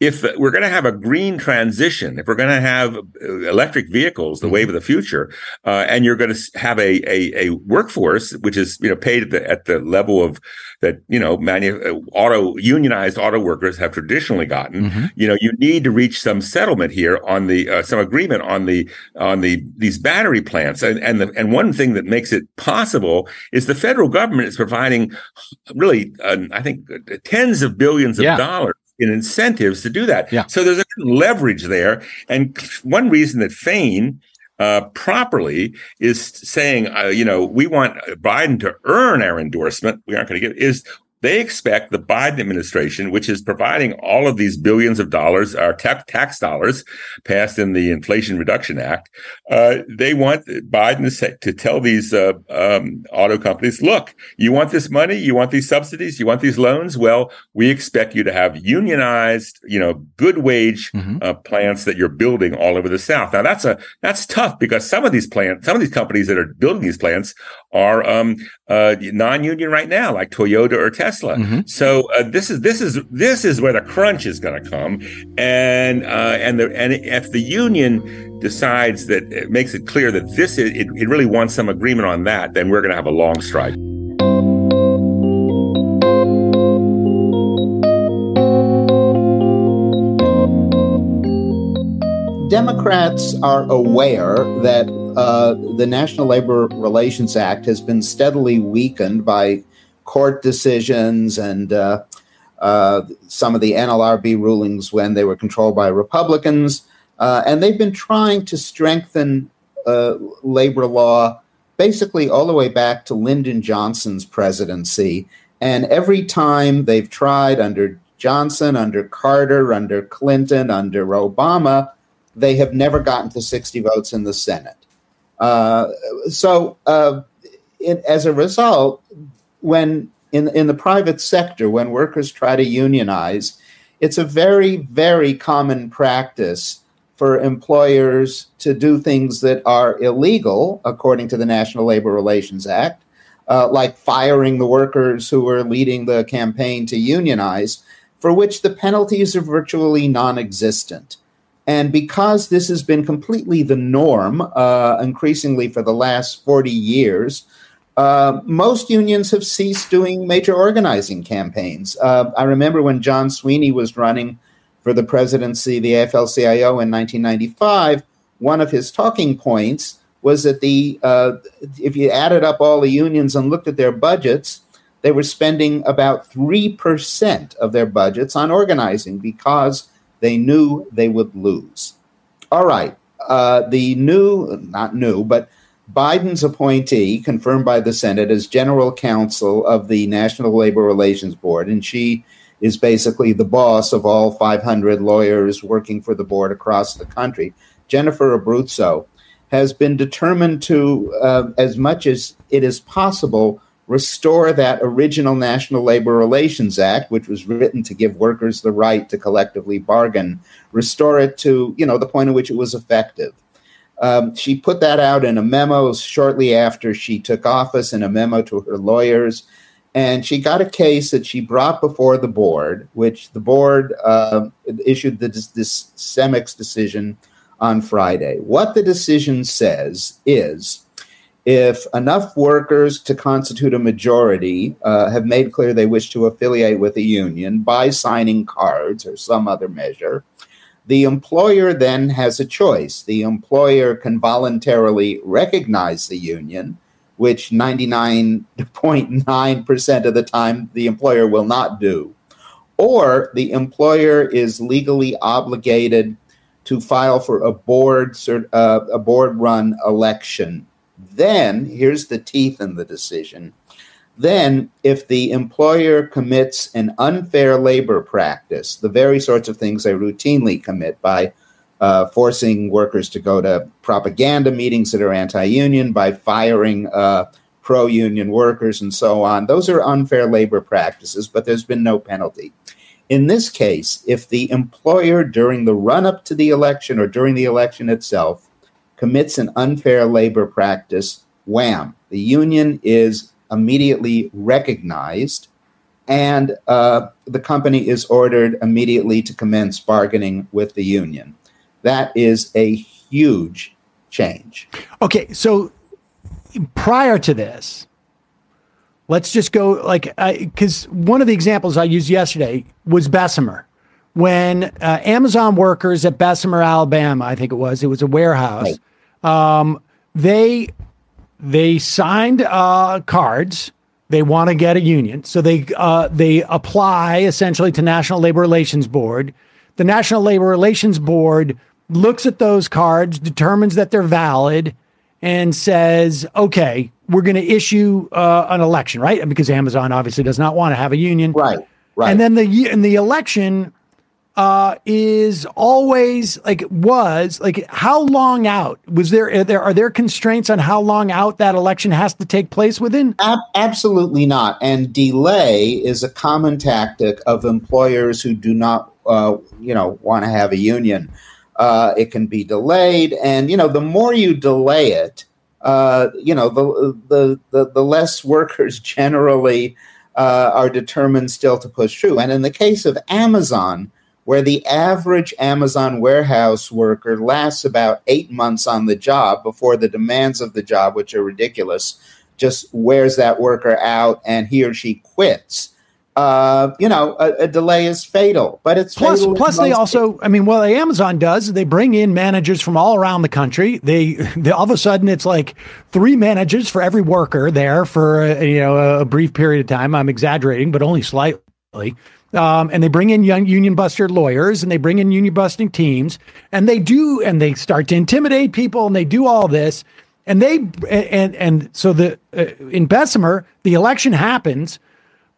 if we're going to have a green transition, if we're going to have uh, electric vehicles, the mm-hmm. wave of the future, uh, and you're going to have a, a, a workforce which is you know paid at the, at the level of that you know manu- uh, auto unionized auto workers have traditionally gotten, mm-hmm. you know you need to reach some settlement here on the uh, some agreement on the on the these battery plants, and and the, and one thing that makes it possible is the federal government is providing really uh, I think tens of billions of yeah. dollars in incentives to do that. Yeah. So there's a leverage there. And one reason that Fain uh, properly is saying, uh, you know, we want Biden to earn our endorsement. We aren't going to get is they expect the Biden administration, which is providing all of these billions of dollars, our tax dollars passed in the Inflation Reduction Act, uh, they want Biden to, say, to tell these uh, um, auto companies, look, you want this money, you want these subsidies, you want these loans. Well, we expect you to have unionized, you know, good wage mm-hmm. uh, plants that you're building all over the South. Now that's a that's tough because some of these plants, some of these companies that are building these plants are um, uh, non-union right now, like Toyota or Tesla. Mm-hmm. So uh, this is this is this is where the crunch is going to come, and uh, and the and if the union decides that it makes it clear that this is, it, it really wants some agreement on that, then we're going to have a long strike. Democrats are aware that uh, the National Labor Relations Act has been steadily weakened by court decisions and uh, uh, some of the NLRB rulings when they were controlled by Republicans. Uh, and they've been trying to strengthen uh, labor law basically all the way back to Lyndon Johnson's presidency. And every time they've tried under Johnson, under Carter, under Clinton, under Obama, they have never gotten to 60 votes in the Senate. Uh, so, uh, it, as a result, when in in the private sector, when workers try to unionize, it's a very very common practice for employers to do things that are illegal according to the National Labor Relations Act, uh, like firing the workers who were leading the campaign to unionize, for which the penalties are virtually non-existent. And because this has been completely the norm, uh, increasingly for the last 40 years, uh, most unions have ceased doing major organizing campaigns. Uh, I remember when John Sweeney was running for the presidency the AFL CIO in 1995, one of his talking points was that the uh, if you added up all the unions and looked at their budgets, they were spending about 3% of their budgets on organizing because they knew they would lose. All right. Uh, the new, not new, but Biden's appointee, confirmed by the Senate as general counsel of the National Labor Relations Board, and she is basically the boss of all 500 lawyers working for the board across the country. Jennifer Abruzzo has been determined to, uh, as much as it is possible, restore that original National Labor Relations Act, which was written to give workers the right to collectively bargain, restore it to you know the point at which it was effective. Um, she put that out in a memo shortly after she took office, in a memo to her lawyers, and she got a case that she brought before the board, which the board uh, issued the, this CEMEX decision on Friday. What the decision says is if enough workers to constitute a majority uh, have made clear they wish to affiliate with a union by signing cards or some other measure, the employer then has a choice. The employer can voluntarily recognize the union, which 99.9% of the time the employer will not do, or the employer is legally obligated to file for a board uh, a board run election then, here's the teeth in the decision. Then, if the employer commits an unfair labor practice, the very sorts of things they routinely commit by uh, forcing workers to go to propaganda meetings that are anti union, by firing uh, pro union workers, and so on, those are unfair labor practices, but there's been no penalty. In this case, if the employer during the run up to the election or during the election itself commits an unfair labor practice, wham, the union is immediately recognized and uh, the company is ordered immediately to commence bargaining with the union. That is a huge change. Okay, so prior to this, let's just go like because one of the examples I used yesterday was Bessemer. When uh, Amazon workers at Bessemer, Alabama, I think it was, it was a warehouse. Right. Um, they they signed uh, cards. They want to get a union, so they uh, they apply essentially to National Labor Relations Board. The National Labor Relations Board looks at those cards, determines that they're valid, and says, "Okay, we're going to issue uh, an election, right?" Because Amazon obviously does not want to have a union, right? Right. And then the in the election, uh, is always like was like how long out? Was there are, there are there constraints on how long out that election has to take place within? Ab- absolutely not. And delay is a common tactic of employers who do not uh, you know want to have a union. Uh, it can be delayed. And you know the more you delay it uh, you know the, the the the less workers generally uh, are determined still to push through. And in the case of amazon where the average Amazon warehouse worker lasts about eight months on the job before the demands of the job, which are ridiculous, just wears that worker out and he or she quits. Uh, you know, a, a, delay is fatal, but it's plus. Plus, they also. I mean, what Amazon does, they bring in managers from all around the country. They, they all of a sudden, it's like three managers for every worker there for a, you know a brief period of time. I'm exaggerating, but only slightly. Um, and they bring in young union buster lawyers and they bring in union busting teams and they do and they start to intimidate people and they do all this. And they and and so the uh, in Bessemer the election happens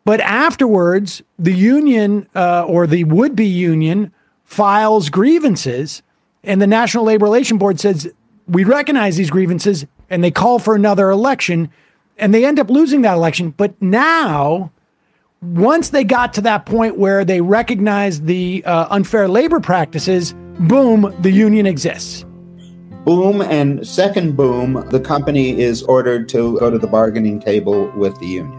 but afterwards the union uh, or the would be union files grievances and the National Labor Relation Board says we recognize these grievances and they call for another election and they end up losing that election. But now once they got to that point where they recognized the uh, unfair labor practices, boom, the union exists. Boom, and second boom, the company is ordered to go to the bargaining table with the union.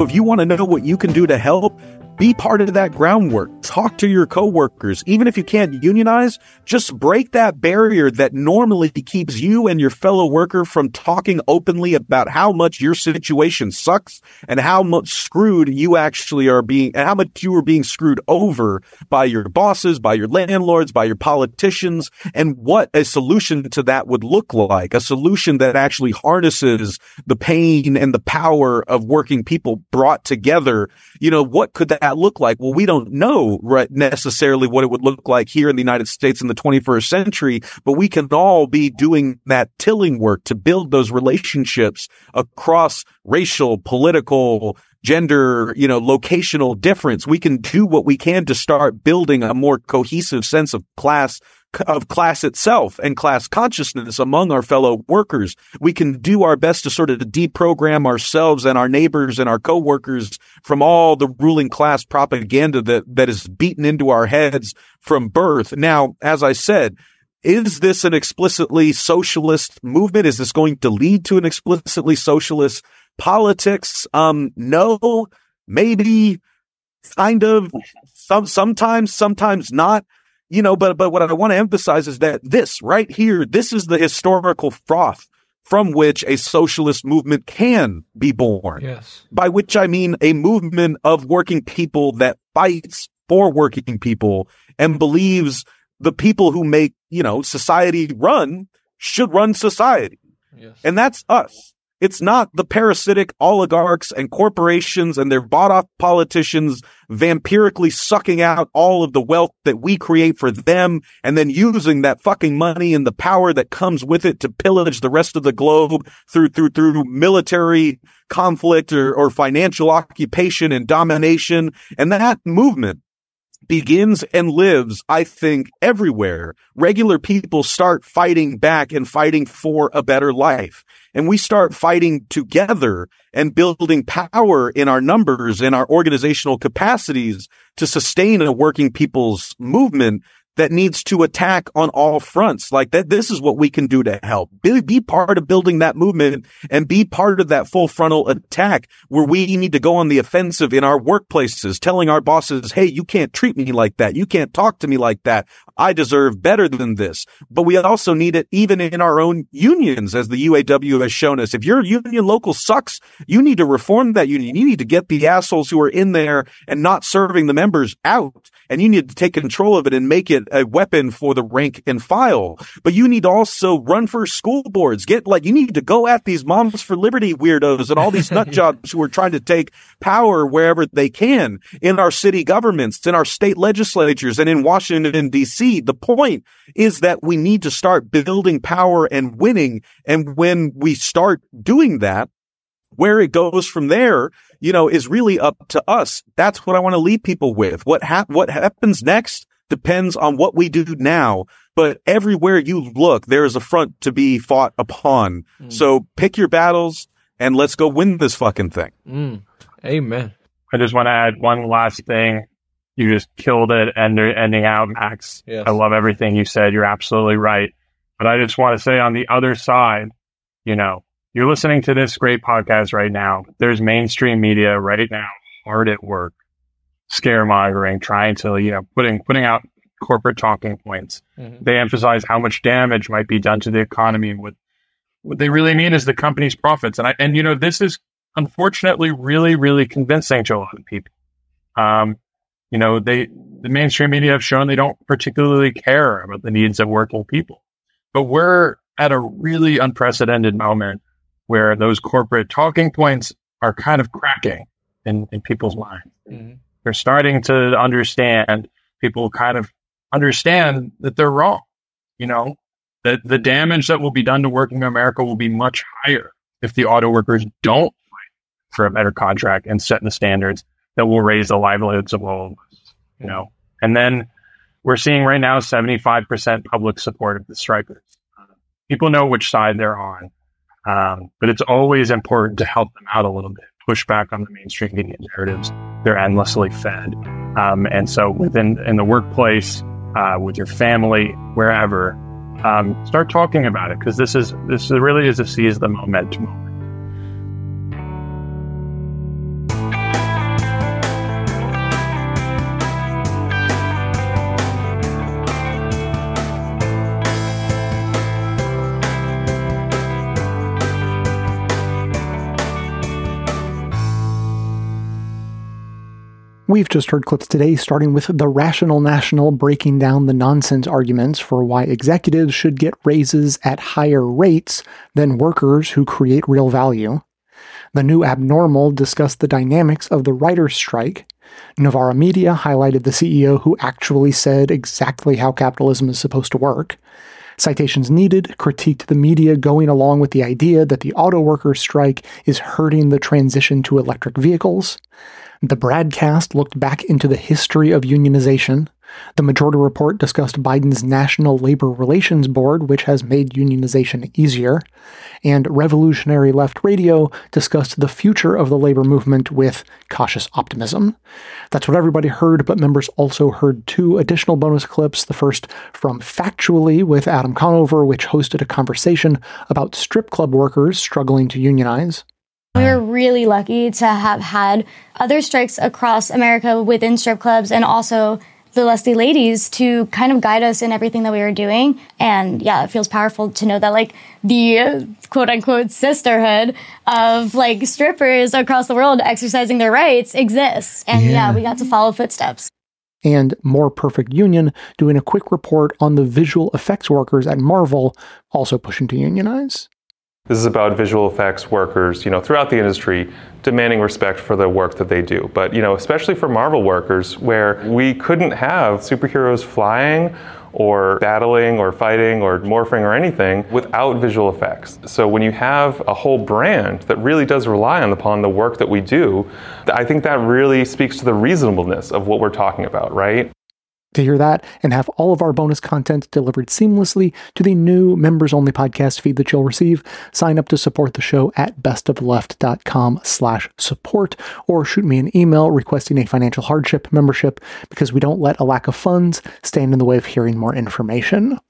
If you want to know what you can do to help, be part of that groundwork. Talk to your coworkers. Even if you can't unionize, just break that barrier that normally keeps you and your fellow worker from talking openly about how much your situation sucks and how much screwed you actually are being, and how much you are being screwed over by your bosses, by your landlords, by your politicians, and what a solution to that would look like. A solution that actually harnesses the pain and the power of working people brought together. You know, what could that look like? Well, we don't know right necessarily what it would look like here in the United States in the 21st century, but we can all be doing that tilling work to build those relationships across racial, political, gender, you know, locational difference. We can do what we can to start building a more cohesive sense of class of class itself and class consciousness among our fellow workers. We can do our best to sort of deprogram ourselves and our neighbors and our coworkers from all the ruling class propaganda that, that is beaten into our heads from birth. Now, as I said, is this an explicitly socialist movement? Is this going to lead to an explicitly socialist politics? Um, no, maybe kind of some, sometimes, sometimes not you know, but, but what I want to emphasize is that this right here, this is the historical froth from which a socialist movement can be born. Yes. By which I mean a movement of working people that fights for working people and believes the people who make, you know, society run should run society. Yes. And that's us. It's not the parasitic oligarchs and corporations and their bought off politicians vampirically sucking out all of the wealth that we create for them and then using that fucking money and the power that comes with it to pillage the rest of the globe through, through, through military conflict or, or financial occupation and domination. And that movement begins and lives, I think, everywhere. Regular people start fighting back and fighting for a better life. And we start fighting together and building power in our numbers and our organizational capacities to sustain a working people's movement that needs to attack on all fronts. Like that, this is what we can do to help. Be, be part of building that movement and be part of that full frontal attack where we need to go on the offensive in our workplaces, telling our bosses, Hey, you can't treat me like that. You can't talk to me like that. I deserve better than this. But we also need it even in our own unions, as the UAW has shown us. If your union local sucks, you need to reform that union. You need to get the assholes who are in there and not serving the members out. And you need to take control of it and make it a weapon for the rank and file. But you need to also run for school boards. Get like, you need to go at these moms for liberty weirdos and all these nut jobs who are trying to take power wherever they can in our city governments, in our state legislatures and in Washington and DC. The point is that we need to start building power and winning. And when we start doing that, where it goes from there, you know, is really up to us. That's what I want to leave people with. What hap- what happens next depends on what we do now. But everywhere you look, there is a front to be fought upon. Mm. So pick your battles and let's go win this fucking thing. Mm. Amen. I just want to add one last thing. You just killed it and ending out, Max. Yes. I love everything you said. You're absolutely right. But I just want to say on the other side, you know, you're listening to this great podcast right now. There's mainstream media right now hard at work, scaremongering, trying to, you know, putting, putting out corporate talking points. Mhm. They emphasize how much damage might be done to the economy what, what they really mean is the company's profits. And I, and you know, this is unfortunately really, really convincing to a lot of people. Um, you know, they, the mainstream media have shown they don't particularly care about the needs of working people, but we're at a really unprecedented moment where those corporate talking points are kind of cracking in, in people's minds. Mhm. They're starting to understand, people kind of understand that they're wrong. You know, that the damage that will be done to working America will be much higher if the auto workers don't fight for a better contract and set the standards that will raise the livelihoods of all of us, you know. And then we're seeing right now 75% public support of the strikers. People know which side they're on. Um, but it's always important to help them out a little bit, push back on the mainstream media narratives. They're endlessly fed. Um, and so within, in the workplace, uh, with your family, wherever, um, start talking about it because this is, this really is a seize the momentum moment. We've just heard clips today starting with the Rational National breaking down the nonsense arguments for why executives should get raises at higher rates than workers who create real value. The New Abnormal discussed the dynamics of the writer's strike. Novara Media highlighted the CEO who actually said exactly how capitalism is supposed to work. Citations Needed critiqued the media going along with the idea that the auto workers' strike is hurting the transition to electric vehicles. The broadcast looked back into the history of unionization. The Majority Report discussed Biden's National Labor Relations Board, which has made unionization easier. And Revolutionary Left Radio discussed the future of the labor movement with cautious optimism. That's what everybody heard, but members also heard two additional bonus clips. The first from Factually with Adam Conover, which hosted a conversation about strip club workers struggling to unionize. We were really lucky to have had other strikes across America within strip clubs and also the Lusty Ladies to kind of guide us in everything that we were doing. And yeah, it feels powerful to know that like the uh, quote unquote sisterhood of like strippers across the world exercising their rights exists. And yeah, Yeah. we got to follow footsteps. and More Perfect Union doing a quick report on the visual effects workers at Marvel also pushing to unionize. This is about visual effects workers, you know, throughout the industry demanding respect for the work that they do. But, you know, especially for Marvel workers where we couldn't have superheroes flying or battling or fighting or morphing or anything without visual effects. So when you have a whole brand that really does rely on upon the work that we do, I think that really speaks to the reasonableness of what we're talking about, right? To hear that and have all of our bonus content delivered seamlessly to the new members only podcast feed that you'll receive, sign up to support the show at bestofleft.com slash support or shoot me an email requesting a financial hardship membership because we don't let a lack of funds stand in the way of hearing more information.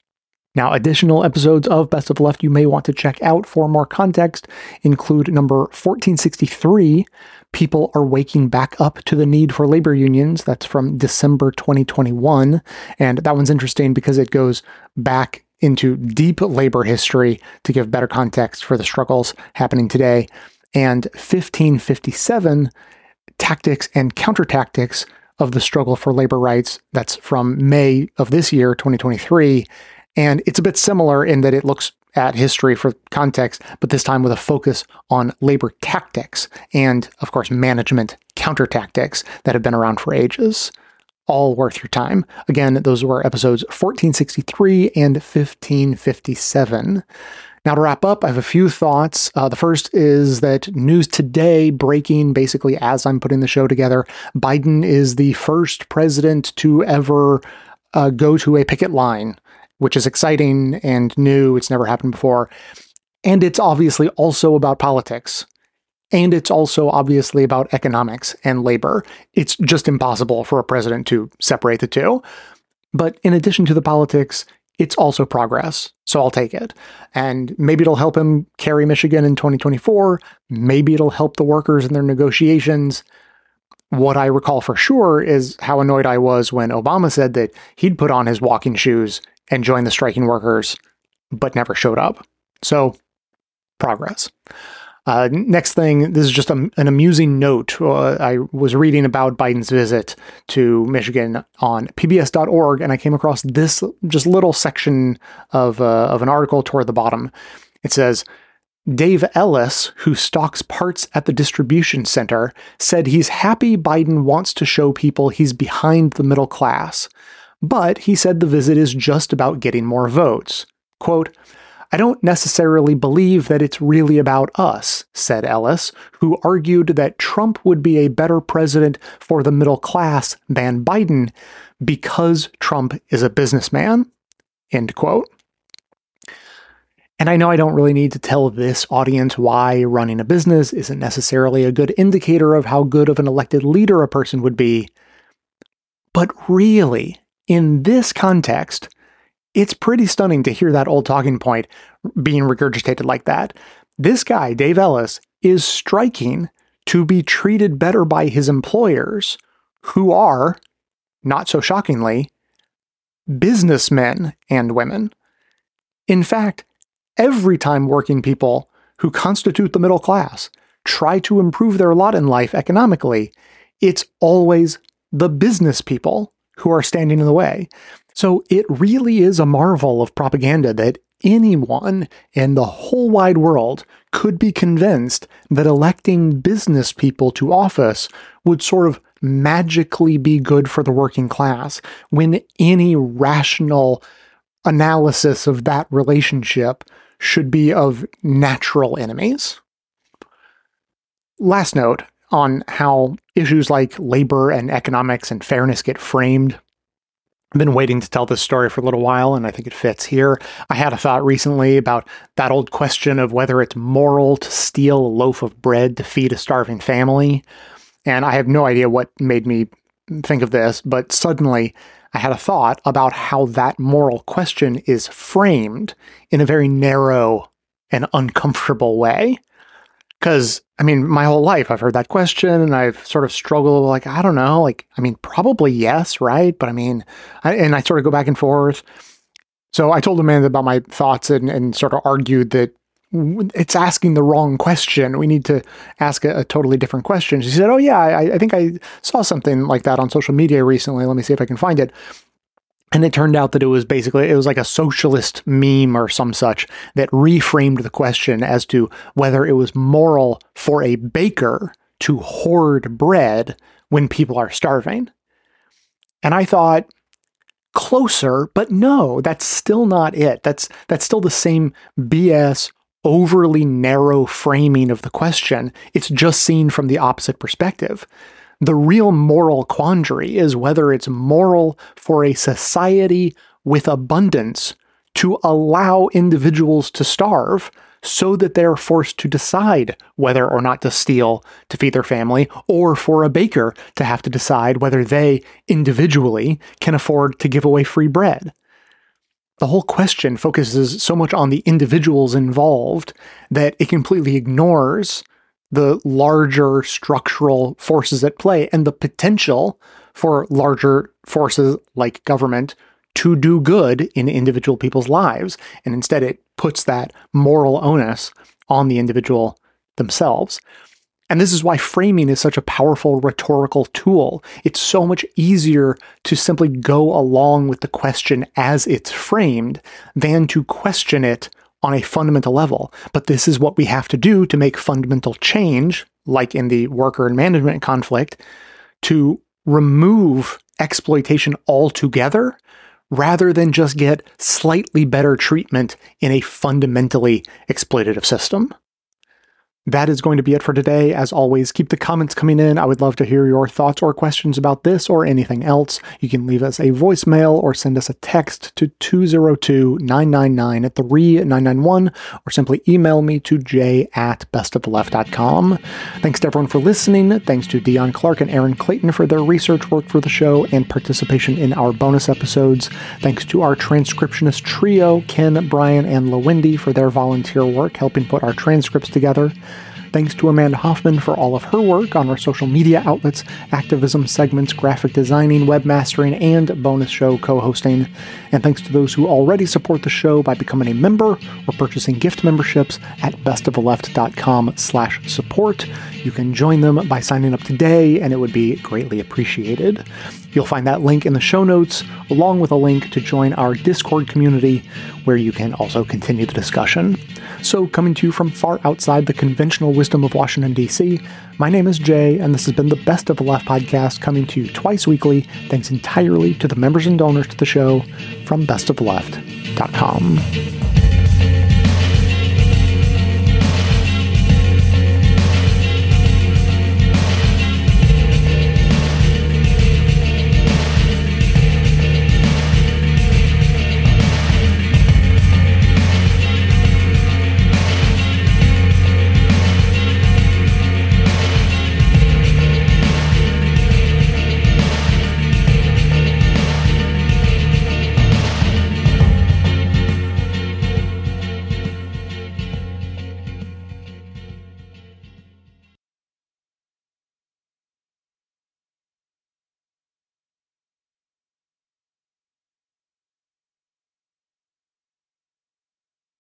Now, additional episodes of Best of Left you may want to check out for more context include number 1463 People Are Waking Back Up to the Need for Labor Unions. That's from December 2021. And that one's interesting because it goes back into deep labor history to give better context for the struggles happening today. And 1557 Tactics and Countertactics of the Struggle for Labor Rights. That's from May of this year, 2023. And it's a bit similar in that it looks at history for context, but this time with a focus on labor tactics and, of course, management counter tactics that have been around for ages. All worth your time. Again, those were episodes 1463 and 1557. Now, to wrap up, I have a few thoughts. Uh, the first is that news today breaking basically as I'm putting the show together. Biden is the first president to ever uh, go to a picket line, which is exciting and new. It's never happened before. And it's obviously also about politics. And it's also obviously about economics and labor. It's just impossible for a president to separate the two. But in addition to the politics, it's also progress. So I'll take it. And maybe it'll help him carry Michigan in 2024. Maybe it'll help the workers in their negotiations. What I recall for sure is how annoyed I was when Obama said that he'd put on his walking shoes and join the striking workers, but never showed up. So, progress. Uh, next thing, this is just a, an amusing note. Uh, I was reading about Biden's visit to Michigan on PBS.org, and I came across this just little section of uh, of an article toward the bottom. It says. Dave Ellis, who stocks parts at the distribution center, said he's happy Biden wants to show people he's behind the middle class. But he said the visit is just about getting more votes. Quote, I don't necessarily believe that it's really about us, said Ellis, who argued that Trump would be a better president for the middle class than Biden because Trump is a businessman. End quote. And I know I don't really need to tell this audience why running a business isn't necessarily a good indicator of how good of an elected leader a person would be. But really, in this context, it's pretty stunning to hear that old talking point being regurgitated like that. This guy, Dave Ellis, is striking to be treated better by his employers, who are, not so shockingly, businessmen and women. In fact, every time working people who constitute the middle class try to improve their lot in life economically, it's always the business people who are standing in the way. So it really is a marvel of propaganda that anyone in the whole wide world could be convinced that electing business people to office would sort of magically be good for the working class when any rational analysis of that relationship should be of natural enemies. Last note on how issues like labor and economics and fairness get framed. I've been waiting to tell this story for a little while, and I think it fits here. I had a thought recently about that old question of whether it's moral to steal a loaf of bread to feed a starving family. And I have no idea what made me think of this, but suddenly I had a thought about how that moral question is framed in a very narrow and uncomfortable way. Because, I mean, my whole life I've heard that question and I've sort of struggled, like, I don't know, like, I mean, probably yes, right? But I mean, I, and I sort of go back and forth. So I told Amanda about my thoughts and, and sort of argued that it's asking the wrong question. We need to ask a, a totally different question. She said, Oh, yeah, I, I, think I saw something like that on social media recently. Let me see if I can find it. And it turned out that it was basically, it was like a socialist meme or some such that reframed the question as to whether it was moral for a baker to hoard bread when people are starving. And I thought, closer, but no, that's still not it. That's that's still the same BS overly narrow framing of the question. It's just seen from the opposite perspective. The real moral quandary is whether it's moral for a society with abundance to allow individuals to starve so that they're forced to decide whether or not to steal to feed their family, or for a baker to have to decide whether they individually can afford to give away free bread. The whole question focuses so much on the individuals involved that it completely ignores the larger structural forces at play and the potential for larger forces like government to do good in individual people's lives. And instead, it puts that moral onus on the individual themselves. And this is why framing is such a powerful rhetorical tool. It's so much easier to simply go along with the question as it's framed than to question it on a fundamental level. But this is what we have to do to make fundamental change, like in the worker and management conflict, to remove exploitation altogether rather than just get slightly better treatment in a fundamentally exploitative system. That is going to be it for today. As always, keep the comments coming in. I would love to hear your thoughts or questions about this or anything else. You can leave us a voicemail or send us a text to 202 999 at 3991 or simply email me to j at bestoftheleft.com. Thanks to everyone for listening. Thanks to Dion Clark and Aaron Clayton for their research work for the show and participation in our bonus episodes. Thanks to our transcriptionist trio, Ken, Brian, and LaWendy for their volunteer work helping put our transcripts together. Thanks to Amanda Hoffman for all of her work on our social media outlets, activism segments, graphic designing, webmastering, and bonus show co hosting. And thanks to those who already support the show by becoming a member or purchasing gift memberships at bestoftheleft.com slash support. You can join them by signing up today, and it would be greatly appreciated. You'll find that link in the show notes, along with a link to join our Discord community, where you can also continue the discussion. So, coming to you from far outside the conventional wisdom of Washington, D.C., my name is Jay, and this has been the Best of the Left podcast coming to you twice weekly, thanks entirely to the members and donors to the show from bestoftheleft.com.